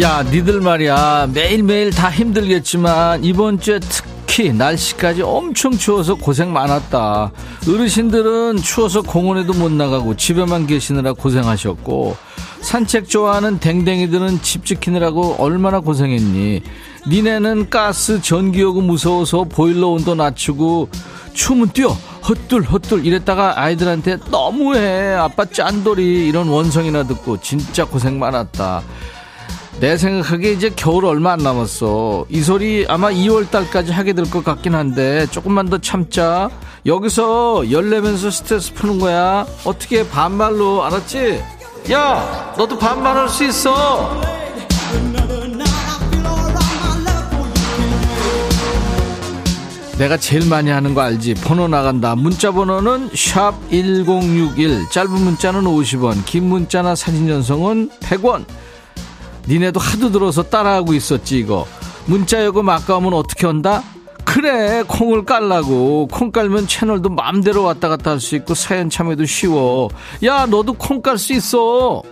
Speaker 1: 야, 니들 말이야. 매일매일 다 힘들겠지만 이번 주에 특히 날씨까지 엄청 추워서 고생 많았다. 어르신들은 추워서 공원에도 못 나가고 집에만 계시느라 고생하셨고 산책 좋아하는 댕댕이들은 집 지키느라고 얼마나 고생했니. 니네는 가스, 전기요금 무서워서 보일러 온도 낮추고 추우면 뛰어. 헛둘 헛둘 이랬다가 아이들한테 너무해 아빠 짠돌이 이런 원성이나 듣고 진짜 고생 많았다 내 생각하기에 이제 겨울 얼마 안 남았어. 이 소리 아마 2월 달까지 하게 될 것 같긴 한데 조금만 더 참자. 여기서 열 내면서 스트레스 푸는 거야. 어떻게 반말로 알았지? 야, 너도 반말할 수 있어. 내가 제일 많이 하는 거 알지? 번호 나간다. 문자 번호는 샵 1061. 짧은 문자는 50원, 긴 문자나 사진 전송은 100원. 니네도 하도 들어서 따라하고 있었지 이거 문자 요금 아까우면 어떻게 한다? 그래 콩을 깔라고 콩 깔면 채널도 마음대로 왔다 갔다 할 수 있고 사연 참여도 쉬워 야 너도 콩 깔 수 있어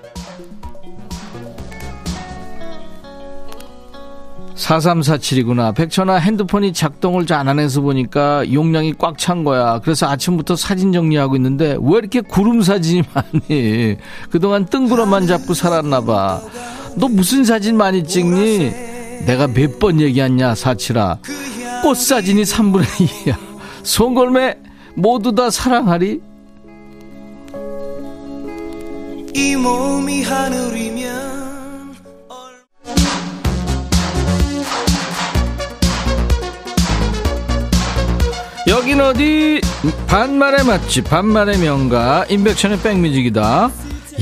Speaker 1: 4347이구나. 백천아 핸드폰이 작동을 잘 안 해서 보니까 용량이 꽉 찬 거야. 그래서 아침부터 사진 정리하고 있는데 왜 이렇게 구름 사진이 많니? 그동안 뜬구름만 잡고 살았나 봐. 너 무슨 사진 많이 찍니? 내가 몇 번 얘기했냐, 사치라. 꽃 사진이 3분의 2야. 송골매 모두 다 사랑하리
Speaker 5: 이 몸이 하늘이면
Speaker 1: 여긴 어디 반말의 맛집 반말의 명가 인백션의 백뮤직이다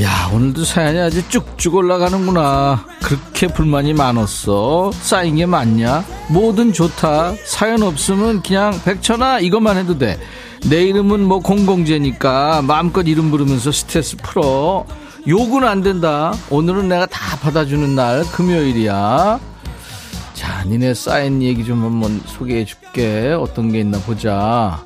Speaker 1: 야 오늘도 사연이 아주 쭉쭉 올라가는구나. 그렇게 불만이 많았어? 쌓인 게 많냐? 뭐든 좋다. 사연 없으면 그냥 백천아 이것만 해도 돼. 내 이름은 뭐 공공재니까 마음껏 이름 부르면서 스트레스 풀어. 욕은 안 된다. 오늘은 내가 다 받아주는 날 금요일이야. 자, 니네 쌓인 얘기 좀 한번 소개해 줄게. 어떤 게 있나 보자.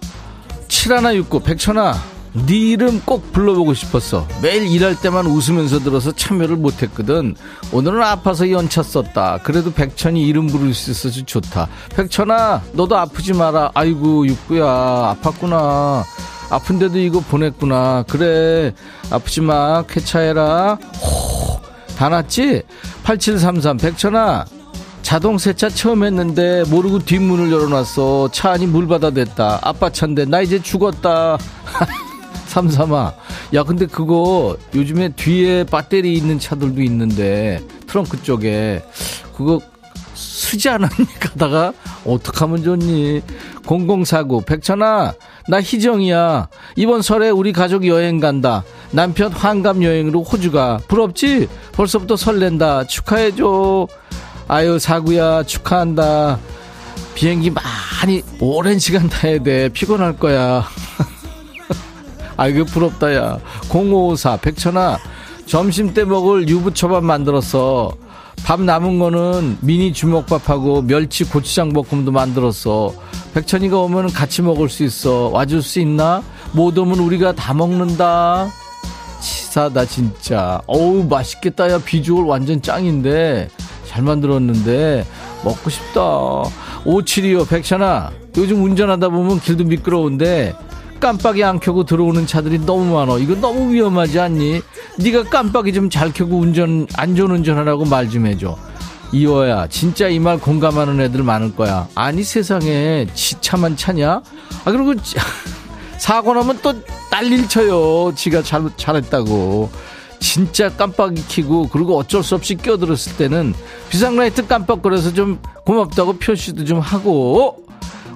Speaker 1: 7169, 백천아, 네 이름 꼭 불러보고 싶었어. 매일 일할 때만 웃으면서 들어서 참여를 못했거든. 오늘은 아파서 연차 썼다. 그래도 백천이 이름 부를 수 있어서 좋다. 백천아, 너도 아프지 마라. 아이고, 육구야, 아팠구나. 아픈데도 이거 보냈구나. 그래, 아프지 마. 쾌차해라. 호, 다 났지? 8733, 백천아, 자동 세차 처음 했는데 모르고 뒷문을 열어놨어. 차 안이 물 받아 댔다. 아빠 차인데 나 이제 죽었다. 삼삼아. 야 근데 그거 요즘에 뒤에 배터리 있는 차들도 있는데 트렁크 쪽에 그거 쓰지 않았니? 가다가 어떡하면 좋니? 0049 백천아 나 희정이야. 이번 설에 우리 가족 여행 간다. 남편 환갑 여행으로 호주 가. 부럽지? 벌써부터 설렌다. 축하해줘. 아유 사구야 축하한다. 비행기 많이 오랜 시간 타야 돼. 피곤할 거야 아이고 부럽다 야. 0554 백천아 점심 때 먹을 유부초밥 만들었어. 밥 남은 거는 미니 주먹밥하고 멸치 고추장 볶음도 만들었어. 백천이가 오면 같이 먹을 수 있어. 와줄 수 있나? 못 오면 우리가 다 먹는다. 치사다 진짜. 어우 맛있겠다 야. 비주얼 완전 짱인데. 잘 만들었는데. 먹고 싶다. 5725 백천아. 요즘 운전하다 보면 길도 미끄러운데 깜빡이 안 켜고 들어오는 차들이 너무 많아 이거 너무 위험하지 않니? 네가 깜빡이 좀 잘 켜고 운전 안전 운전하라고 말 좀 해줘. 이호야 진짜 이 말 공감하는 애들 많을 거야. 아니 세상에 지 차만 차냐? 아 그리고 사고 나면 또 난리를 쳐요. 지가 잘, 잘했다고. 진짜 깜빡이 켜고 그리고 어쩔 수 없이 껴들었을 때는 비상라이트 깜빡거려서 좀 고맙다고 표시도 좀 하고.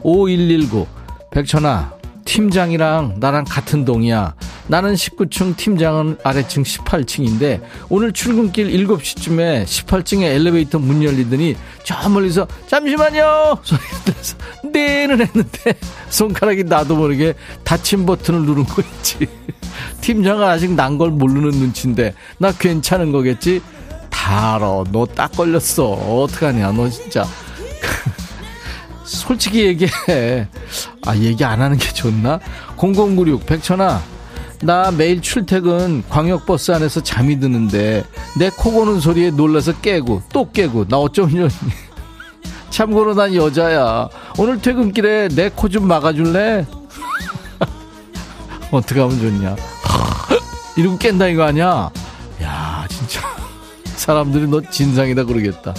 Speaker 1: 5119 백천아 팀장이랑 나랑 같은 동이야. 나는 19층 팀장은 아래층 18층인데 오늘 출근길 7시쯤에 18층에 엘리베이터 문 열리더니 저 멀리서 잠시만요! 소리가 들려서 네는 했는데 손가락이 나도 모르게 닫힌 버튼을 누른 거 있지. 팀장은 아직 난 걸 모르는 눈치인데 나 괜찮은 거겠지? 다 알아 너 딱 걸렸어. 어떡하냐 너 진짜. 솔직히 얘기해 아 얘기 안 하는 게 좋나? 0096 백천아. 나 매일 출퇴근 광역버스 안에서 잠이 드는데 내 코 고는 소리에 놀라서 깨고 또 깨고 나 어쩌면 참고로 난 여자야. 오늘 퇴근길에 내 코 좀 막아줄래? 어떻게 하면 좋냐? 이러고 깬다 이거 아니야? 야 진짜. 사람들이 너 진상이다 그러겠다.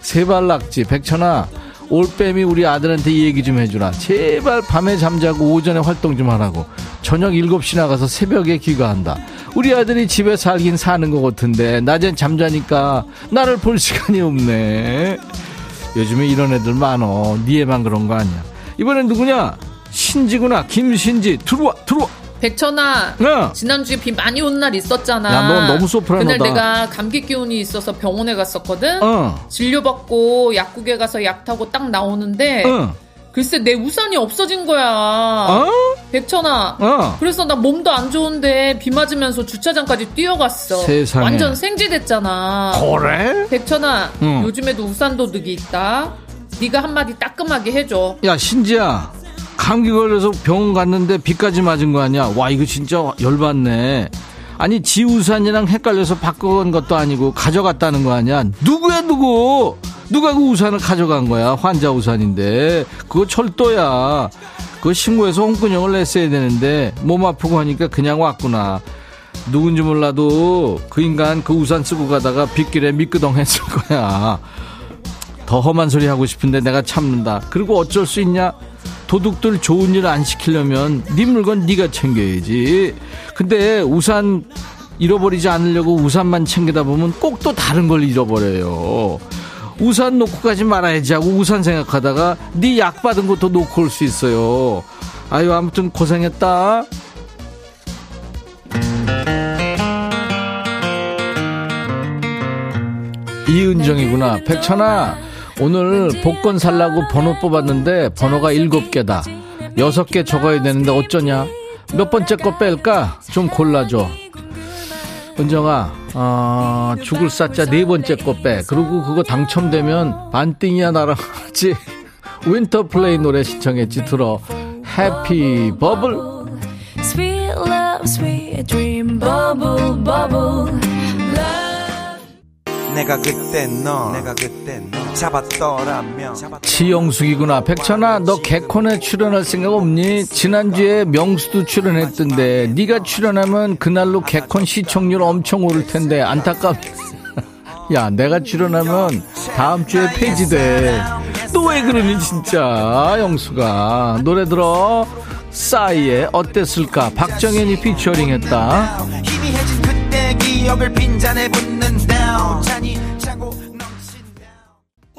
Speaker 1: 세발낙지 백천아 올빼미 우리 아들한테 이 얘기 좀 해주라. 제발 밤에 잠자고 오전에 활동 좀 하라고. 저녁 7시 나가서 새벽에 귀가한다. 우리 아들이 집에 살긴 사는 것 같은데 낮엔 잠자니까 나를 볼 시간이 없네. 요즘에 이런 애들 많어. 니에만 그런 거 아니야. 이번엔 누구냐? 신지구나. 김신지. 들어와 들어와
Speaker 7: 백천아,
Speaker 1: 야.
Speaker 7: 지난주에 비 많이 온 날 있었잖아.
Speaker 1: 야, 너 너무 소프라노다.
Speaker 7: 그날 내가 감기 기운이 있어서 병원에 갔었거든.
Speaker 1: 어.
Speaker 7: 진료받고 약국에 가서 약 타고 딱 나오는데
Speaker 1: 어.
Speaker 7: 글쎄 내 우산이 없어진 거야.
Speaker 1: 어?
Speaker 7: 백천아.
Speaker 1: 어.
Speaker 7: 그래서 나 몸도 안 좋은데 비 맞으면서 주차장까지 뛰어갔어.
Speaker 1: 세상에.
Speaker 7: 완전 생지됐잖아.
Speaker 1: 그래?
Speaker 7: 백천아,
Speaker 1: 응.
Speaker 7: 요즘에도 우산 도둑이 있다. 네가 한마디 따끔하게 해줘.
Speaker 1: 야 신지야 감기 걸려서 병원 갔는데 비까지 맞은 거 아니야? 와 이거 진짜 열받네. 아니 지 우산이랑 헷갈려서 바꿔온 것도 아니고 가져갔다는 거 아니야? 누구야 누구? 누가 그 우산을 가져간 거야? 환자 우산인데. 그거 철도야. 그거 신고해서 홍군형을 냈어야 되는데 몸 아프고 하니까 그냥 왔구나. 누군지 몰라도 그 인간 그 우산 쓰고 가다가 빗길에 미끄덩 했을 거야. 더 험한 소리 하고 싶은데 내가 참는다. 그리고 어쩔 수 있냐 도둑들 좋은 일 안 시키려면 네 물건 네가 챙겨야지. 근데 우산 잃어버리지 않으려고 우산만 챙기다 보면 꼭 또 다른 걸 잃어버려요. 우산 놓고 가지 말아야지 하고 우산 생각하다가 네 약 받은 것도 놓고 올 수 있어요. 아유 아무튼 고생했다. 이은정이구나. 백천아, 오늘 복권 살라고 번호 뽑았는데 번호가 일곱 개다. 여섯 개 적어야 되는데 어쩌냐? 몇 번째 거 뺄까? 좀 골라줘. 은정아, 어, 죽을 사자 네 번째 거 빼. 그리고 그거 당첨되면 반띵이야 나랑 같이 윈터 플레이 노래 신청했지 들어. Happy Bubble.
Speaker 8: Sweet love, sweet dream, bubble, bubble.
Speaker 5: 내가 그때 너 내가 그때 너 잡았더라면
Speaker 1: 지영숙이구나. 백천아, 너 개콘에 출연할 생각 없니? 지난주에 명수도 출연했던데 네가 출연하면 그날로 개콘 시청률 엄청 오를 텐데 안타깝. 야, 내가 출연하면 다음 주에 폐지돼. 또왜 그러니 진짜 영수가 노래 들어. 싸이의 어땠을까? 박정현이 피처링했다.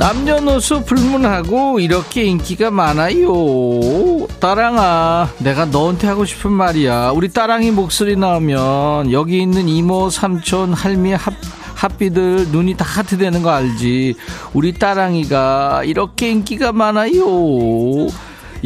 Speaker 1: 남녀노소 불문하고 이렇게 인기가 많아요. 따랑아, 내가 너한테 하고 싶은 말이야. 우리 따랑이 목소리 나오면 여기 있는 이모, 삼촌, 할미, 합, 합비들 눈이 다 하트 되는 거 알지? 우리 따랑이가 이렇게 인기가 많아요.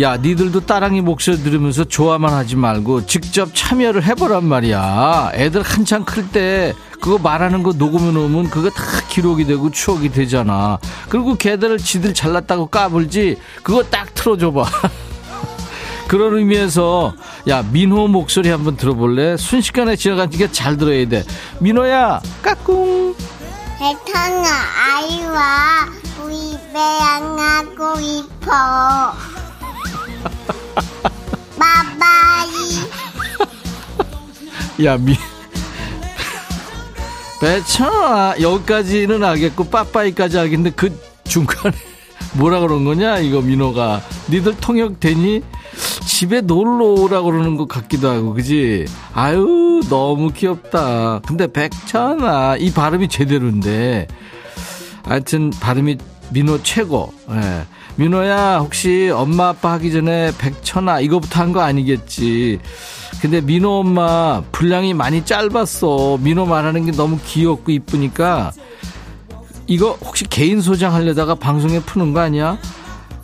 Speaker 1: 야, 니들도 따랑이 목소리 들으면서 좋아만 하지 말고 직접 참여를 해보란 말이야. 애들 한창 클 때 그거 말하는 거 녹음해 놓으면 그거 다 기록이 되고 추억이 되잖아. 그리고 걔들을 지들 잘났다고 까불지 그거 딱 틀어줘봐. 그런 의미에서 야 민호 목소리 한번 들어볼래? 순식간에 지나가니까 잘 들어야 돼. 민호야 까꿍.
Speaker 9: 베터나 아이와 우리 배양하고 싶어 바바이.
Speaker 1: 야, 미. 배차 여기까지는 알겠고 빠빠이까지 알겠는데 그 중간에 뭐라 그런 거냐 이거 민호가. 니들 통역 되니? 집에 놀러 오라 그러는 것 같기도 하고 그지? 아유 너무 귀엽다. 근데 백천아 이 발음이 제대로인데. 하여튼 발음이 민호 최고. 예. 민호야 혹시 엄마 아빠 하기 전에 백천아 이거부터 한 거 아니겠지. 근데 민호 엄마 분량이 많이 짧았어. 민호 말하는 게 너무 귀엽고 이쁘니까 이거 혹시 개인 소장하려다가 방송에 푸는 거 아니야?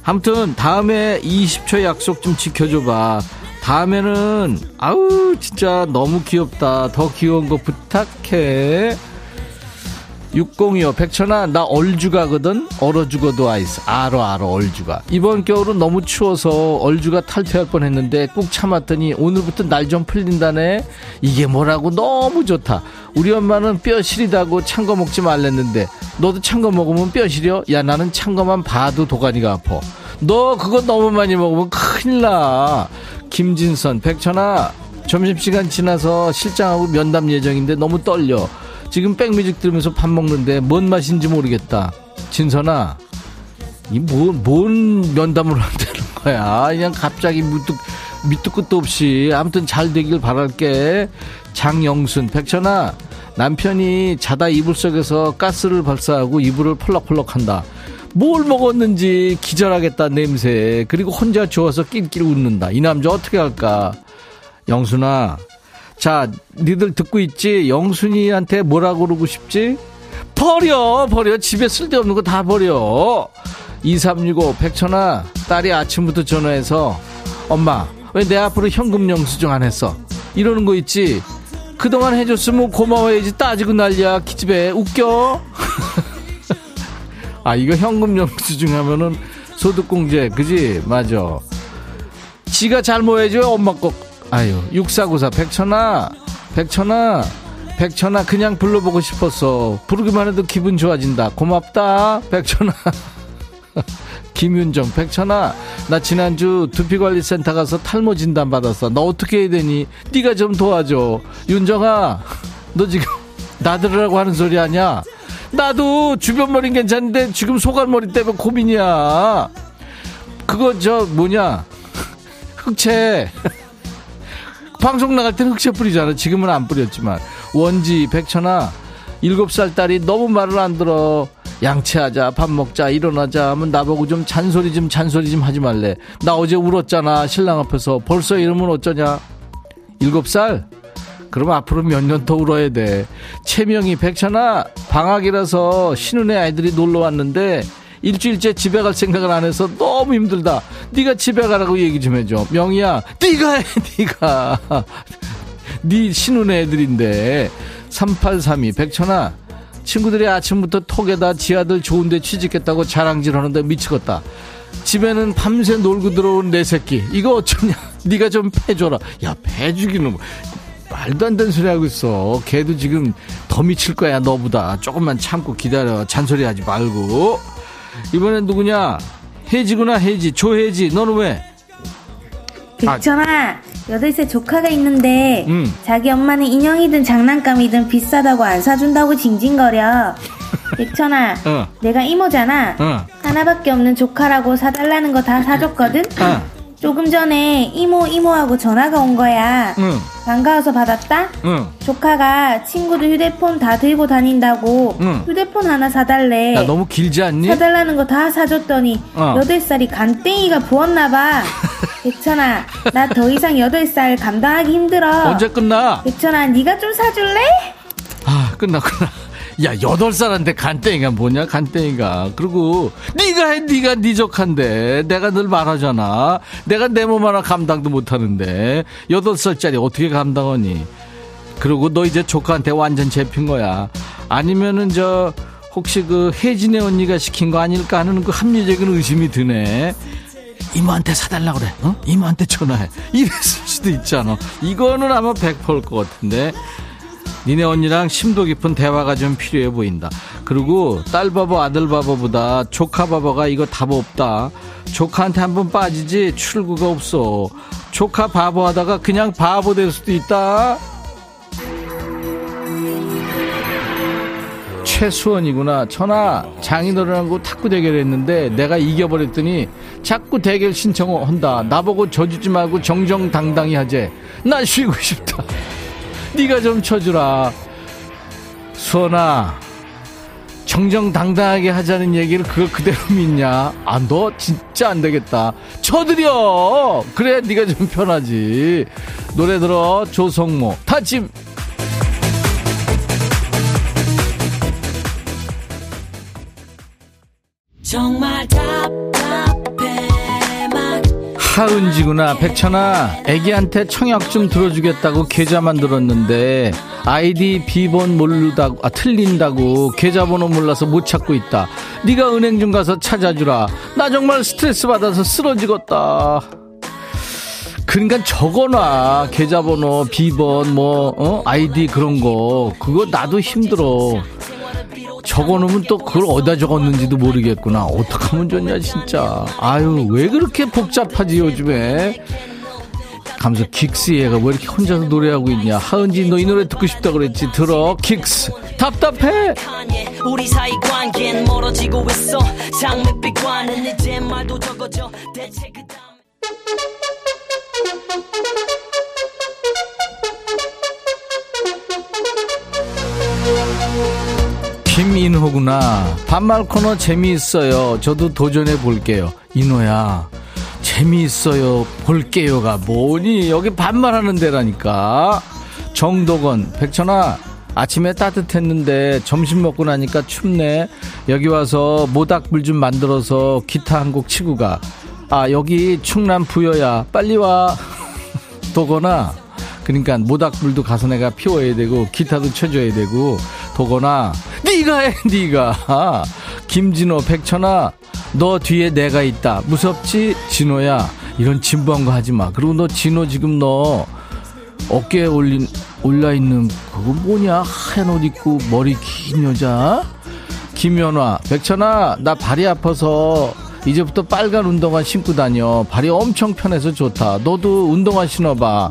Speaker 1: 아무튼 다음에 20초 약속 좀 지켜줘봐. 다음에는 아우 진짜 너무 귀엽다. 더 귀여운 거 부탁해 6025 백천아 나 얼주가거든 얼어 죽어도 아이스. 알어 알어 얼주가. 이번 겨울은 너무 추워서 얼주가 탈퇴할 뻔했는데 꾹 참았더니 오늘부터 날 좀 풀린다네. 이게 뭐라고? 너무 좋다. 우리 엄마는 뼈 시리다고 찬 거 먹지 말랬는데 너도 찬 거 먹으면 뼈 시려 야 나는 찬 거만 봐도 도가니가 아파. 너 그거 너무 많이 먹으면 큰일 나. 김진선 백천아 점심시간 지나서 실장하고 면담 예정인데 너무 떨려 지금 백뮤직 들으면서 밥 먹는데 뭔 맛인지 모르겠다. 진선아, 이뭔 뭔 면담을 한다는 거야? 그냥 갑자기 밑도 밑도 끝도 없이 아무튼 잘 되길 바랄게. 장영순, 백천아, 남편이 자다 이불 속에서 가스를 발사하고 이불을 펄럭펄럭한다. 뭘 먹었는지 기절하겠다 냄새. 그리고 혼자 좋아서 낄낄 웃는다. 이 남자 어떻게 할까? 영순아, 자, 니들 듣고 있지? 영순이한테 뭐라고 그러고 싶지? 버려, 버려. 집에 쓸데없는 거 다 버려. 2365, 백천아, 딸이 아침부터 전화해서, 엄마, 왜 내 앞으로 현금 영수증 안 했어? 이러는 거 있지? 그동안 해줬으면 고마워야지 따지고 난리야. 기집애, 웃겨? 아, 이거 현금 영수증 하면은 소득공제, 그지? 맞아. 지가 잘 모여줘야 엄마 거 아유 6494 백천아 백천아 백천아 그냥 불러보고 싶었어. 부르기만 해도 기분 좋아진다. 고맙다 백천아. 김윤정 백천아 나 지난주 두피관리센터 가서 탈모 진단 받았어. 너 어떻게 해야 되니? 네가 좀 도와줘. 윤정아 너 지금 나들으라고 하는 소리 아니야? 나도 주변 머리는 괜찮은데 지금 소갈머리 때문에 고민이야. 그거 저 뭐냐? 흑채 방송 나갈 때는 흑채 뿌리잖아. 지금은 안 뿌렸지만. 원지 백천아 일곱 살 딸이 너무 말을 안 들어. 양치하자 밥 먹자 일어나자 하면 나보고 좀 잔소리 좀 잔소리 좀 하지 말래. 나 어제 울었잖아 신랑 앞에서. 벌써 이러면 어쩌냐? 일곱 살? 그럼 앞으로 몇 년 더 울어야 돼. 채명이 백천아 방학이라서 신혼의 아이들이 놀러 왔는데 일주일째 집에 갈 생각을 안 해서 너무 힘들다. 네가 집에 가라고 얘기 좀 해줘. 명희야 네가 해 네가. 네 신혼의 애들인데. 3832 백천아 친구들이 아침부터 톡에다 지아들 좋은데 취직했다고 자랑질 하는데 미치겠다. 집에는 밤새 놀고 들어온 내 새끼. 이거 어쩌냐? 네가 좀 패줘라. 야 패주기는 뭐. 말도 안 되는 소리 하고 있어. 걔도 지금 더 미칠 거야 너보다. 조금만 참고 기다려. 잔소리 하지 말고 이번엔 누구냐 혜지구나 혜지 조혜지 너는 왜
Speaker 10: 백천아, 여덟 살 조카가 있는데
Speaker 1: 음.
Speaker 10: 자기 엄마는 인형이든 장난감이든 비싸다고 안 사준다고 징징거려. 백천아,
Speaker 1: 어.
Speaker 10: 내가 이모잖아.
Speaker 1: 어.
Speaker 10: 하나밖에 없는 조카라고 사달라는 거 다 사줬거든.
Speaker 1: 어.
Speaker 10: 조금 전에 이모 이모하고 전화가 온 거야.
Speaker 1: 응.
Speaker 10: 반가워서 받았다.
Speaker 1: 응.
Speaker 10: 조카가 친구들 휴대폰 다 들고 다닌다고
Speaker 1: 응.
Speaker 10: 휴대폰 하나 사달래.
Speaker 1: 야 너무 길지 않니
Speaker 10: 사달라는 거 다 사줬더니
Speaker 1: 어.
Speaker 10: 여덟 살이 간땡이가 부었나 봐. 백천아, 나 더 이상 여덟 살 감당하기 힘들어.
Speaker 1: 언제 끝나
Speaker 10: 백천아, 네가 좀 사줄래?
Speaker 1: 아 끝났구나 야 여덟 살한테 간땡이가 뭐냐 간땡이가. 그리고 네가 해 네가 네 적한데. 내가 늘 말하잖아. 내가 내 몸 하나 감당도 못하는데. 여덟 살짜리 어떻게 감당하니? 그리고 너 이제 조카한테 완전 잡힌 거야. 아니면은 저 혹시 그 혜진의 언니가 시킨 거 아닐까 하는 그 합리적인 의심이 드네. 이모한테 사달라 그래 어? 이모한테 전화해. 이랬을 수도 있잖아. 이거는 아마 100%일 것 같은데 니네 언니랑 심도 깊은 대화가 좀 필요해 보인다. 그리고 딸 바보 아들 바보보다 조카 바보가 이거 답 없다. 조카한테 한 번 빠지지 출구가 없어. 조카 바보 하다가 그냥 바보 될 수도 있다. 최수원이구나. 천하 장인어른하고 탁구 대결했는데 내가 이겨버렸더니 자꾸 대결 신청한다. 나보고 져주지 말고 정정당당히 하재. 나 쉬고 싶다. 네가 좀 쳐주라. 수원아, 정정당당하게 하자는 얘기를 그거 그대로 믿냐? 아, 너 진짜 안 되겠다. 쳐드려! 그래, 네가 좀 편하지. 노래 들어, 조성모. 다짐!
Speaker 8: 정말 답답해만
Speaker 1: 하은지구나 백천아 애기한테 청약 좀 들어주겠다고 계좌 만들었는데 아이디 비번 모르다고 아 틀린다고 계좌번호 몰라서 못 찾고 있다. 네가 은행 좀 가서 찾아주라. 나 정말 스트레스 받아서 쓰러지겠다. 그러니까 적어놔. 계좌번호 비번 뭐 어? 아이디 그런 거. 그거 나도 힘들어 적어놓으면 또 그걸 어디다 적었는지도 모르겠구나. 어떡하면 좋냐, 진짜. 아유, 왜 그렇게 복잡하지, 요즘에? 감사 긱스 얘가 왜 이렇게 혼자서 노래하고 있냐. 하은지, 너 이 노래 듣고 싶다 그랬지. 들어, 긱스. 답답해!
Speaker 8: 우리 사이 관계는 멀어지고 있어 장밋빛과는 이제 말도 적어져 대체 그 다음
Speaker 1: 김인호구나. 반말 코너 재미있어요. 저도 도전해 볼게요. 인호야. 재미있어요. 볼게요가 뭐니? 여기 반말하는 데라니까. 정도건. 백천아. 아침에 따뜻했는데 점심 먹고 나니까 춥네. 여기 와서 모닥불 좀 만들어서 기타 한 곡 치고 가. 아, 여기 충남 부여야. 빨리 와. 도거나. 그러니까 모닥불도 가서 내가 피워야 되고 기타도 쳐줘야 되고 도거나 네가 해 네가 김진호 백천아 너 뒤에 내가 있다 무섭지 진호야 이런 진부한 거 하지 마 그리고 너 진호 지금 너 어깨에 올린, 올려있는 그거 뭐냐? 하얀 옷 입고 머리 긴 여자? 김연화, 백천아, 나 발이 아파서 이제부터 빨간 운동화 신고 다녀. 발이 엄청 편해서 좋다. 너도 운동화 신어봐.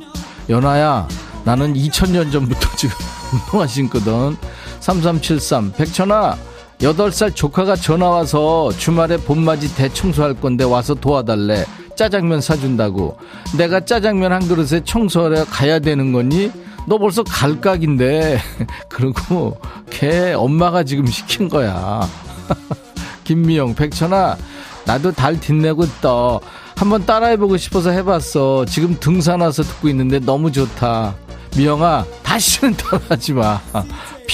Speaker 1: 연아야, 나는 2000년 전부터 지금 운동화 신거든. 3373, 백천아, 8살 조카가 전화와서 주말에 봄맞이 대청소할 건데 와서 도와달래. 짜장면 사준다고. 내가 짜장면 한 그릇에 청소하러 가야 되는 거니? 너 벌써 갈각인데. 그리고 걔 엄마가 지금 시킨 거야. 김미영, 백천아, 나도 달 뒷내고 떠. 한번 따라해보고 싶어서 해봤어. 지금 등산 와서 듣고 있는데 너무 좋다. 미영아, 다시는 떠나지 마.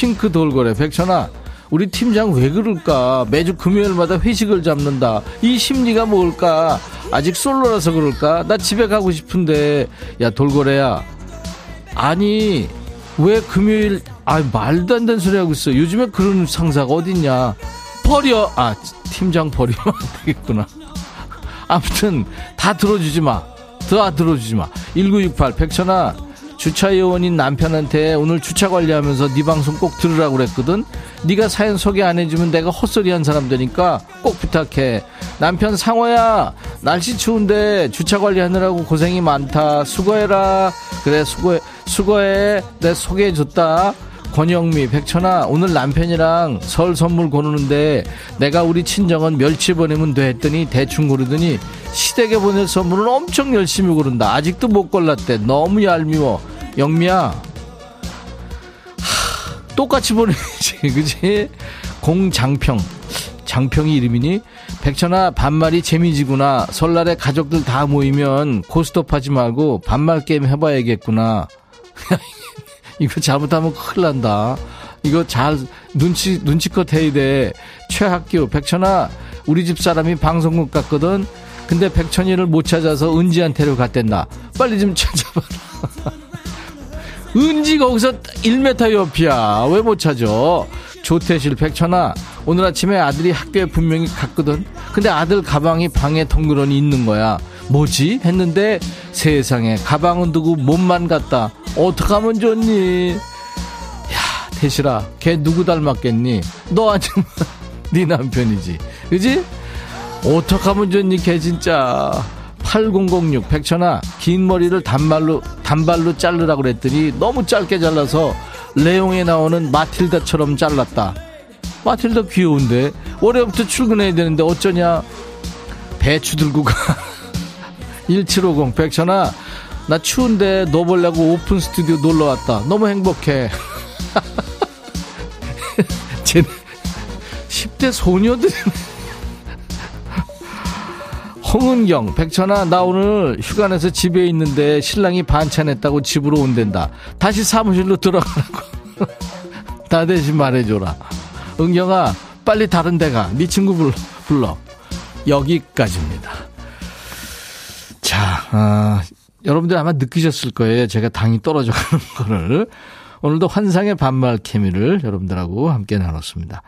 Speaker 1: 핑크 돌고래, 백천아. 우리 팀장 왜 그럴까? 매주 금요일마다 회식을 잡는다. 이 심리가 뭘까? 아직 솔로라서 그럴까? 나 집에 가고 싶은데. 야, 돌고래야. 아니, 왜 금요일, 아, 말도 안 되는 소리 하고 있어. 요즘에 그런 상사가 어딨냐. 버려. 아, 팀장 버리면 안 되겠구나. 아무튼, 다 들어주지 마. 다 들어주지 마. 1968, 백천아. 주차 요원인 남편한테 오늘 주차 관리하면서 네 방송 꼭 들으라고 그랬거든. 네가 사연 소개 안 해주면 내가 헛소리한 사람 되니까 꼭 부탁해. 남편 상호야 날씨 추운데 주차 관리하느라고 고생이 많다. 수고해라. 그래 수고해 수고해. 내 소개해줬다. 권영미, 백천아, 오늘 남편이랑 설 선물 고르는데 내가 우리 친정은 멸치 보내면 돼 했더니 대충 고르더니 시댁에 보낼 선물은 엄청 열심히 고른다. 아직도 못 골랐대. 너무 얄미워. 영미야, 하, 똑같이 보내지, 그지? 공장평. 장평이 이름이니? 백천아, 반말이 재미지구나. 설날에 가족들 다 모이면 고스톱 하지 말고 반말 게임 해봐야겠구나. 이거 잘못하면 큰일 난다. 이거 잘 눈치 눈치껏 해야 돼. 최학규 백천아 우리 집 사람이 방송국 갔거든. 근데 백천이를 못 찾아서 은지한테로 갔댄다. 빨리 좀 찾아봐라. 은지 거기서 1m 옆이야. 왜 못 찾아? 조태실 백천아 오늘 아침에 아들이 학교에 분명히 갔거든. 근데 아들 가방이 방에 덩그러니 있는 거야. 뭐지? 했는데 세상에 가방은 두고 몸만 갔다. 어떡하면 좋니? 야, 태실아, 걔 누구 닮았겠니? 너 아니면 네 남편이지. 그지? 어떡하면 좋니, 걔 진짜. 8006 백천아 긴 머리를 단발로 단발로 자르라고 그랬더니 너무 짧게 잘라서 레옹에 나오는 마틸다처럼 잘랐다. 마틸다 귀여운데 월요일부터 출근해야 되는데 어쩌냐? 배추 들고 가. 1750 백천아 나 추운데 너 보려고 오픈 스튜디오 놀러 왔다. 너무 행복해. 쟤 10대 소녀들 홍은경, 백천아, 나 오늘 휴가 내서 집에 있는데 신랑이 반찬했다고 집으로 온댄다. 다시 사무실로 들어가라고. 나 대신 말해줘라. 은경아, 빨리 다른 데 가. 네 친구 불러. 여기까지입니다. 자, 아, 여러분들 아마 느끼셨을 거예요. 제가 당이 떨어져 가는 거를. 오늘도 환상의 반말 케미를 여러분들하고 함께 나눴습니다.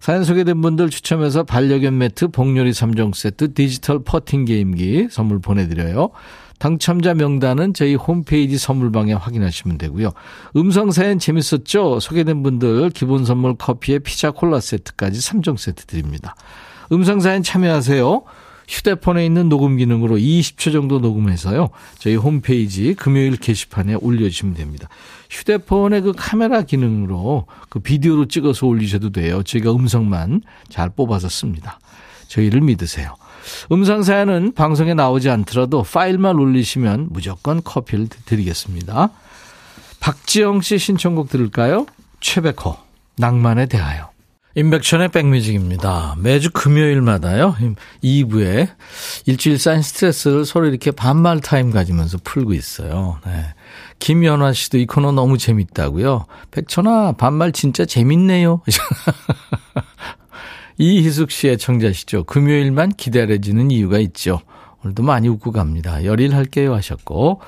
Speaker 1: 사연 소개된 분들 추첨해서 반려견 매트, 복요리 3종 세트, 디지털 퍼팅 게임기 선물 보내드려요. 당첨자 명단은 저희 홈페이지 선물방에 확인하시면 되고요. 음성 사연 재밌었죠? 소개된 분들 기본 선물 커피에 피자 콜라 세트까지 3종 세트 드립니다. 음성 사연 참여하세요. 휴대폰에 있는 녹음 기능으로 20초 정도 녹음해서요. 저희 홈페이지 금요일 게시판에 올려주시면 됩니다. 휴대폰의 그 카메라 기능으로 그 비디오로 찍어서 올리셔도 돼요. 저희가 음성만 잘 뽑아서 씁니다. 저희를 믿으세요. 음성 사연은 방송에 나오지 않더라도 파일만 올리시면 무조건 커피를 드리겠습니다. 박지영 씨 신청곡 들을까요? 최백호, 낭만에 대하여. 임백천의 백뮤직입니다. 매주 금요일마다요. 2부에 일주일 쌓인 스트레스를 서로 이렇게 반말 타임 가지면서 풀고 있어요. 네. 김연화 씨도 이 코너 너무 재밌다고요. 백천아 반말 진짜 재밌네요. 이희숙 씨의 청자시죠. 금요일만 기다려지는 이유가 있죠. 오늘도 많이 웃고 갑니다. 열일 할게요 하셨고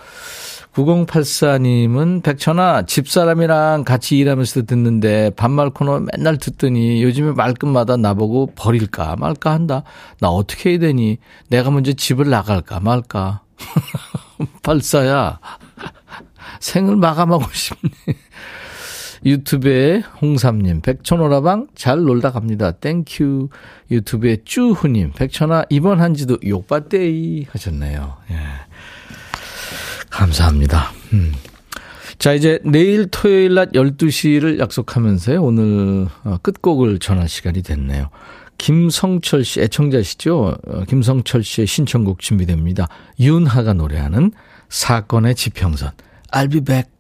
Speaker 1: 9084님은 백천아 집사람이랑 같이 일하면서 듣는데 반말 코너 맨날 듣더니 요즘에 말끝마다 나보고 버릴까 말까 한다. 나 어떻게 해야 되니? 내가 먼저 집을 나갈까 말까? 발사야. 생을 마감하고 싶네. 유튜브에 홍삼님, 백천오라방 잘 놀다 갑니다. Thank you. 유튜브에 쭈후님, 백천아, 이번 한 주도 욕받대이 하셨네요. 예. 감사합니다. 음. 자, 이제 내일 토요일 낮 12시를 약속하면서요. 오늘 어, 끝곡을 전할 시간이 됐네요. 김성철 씨, 애청자시죠? 어, 김성철 씨의 신청곡 준비됩니다. 윤하가 노래하는 사건의 지평선. I'll be back.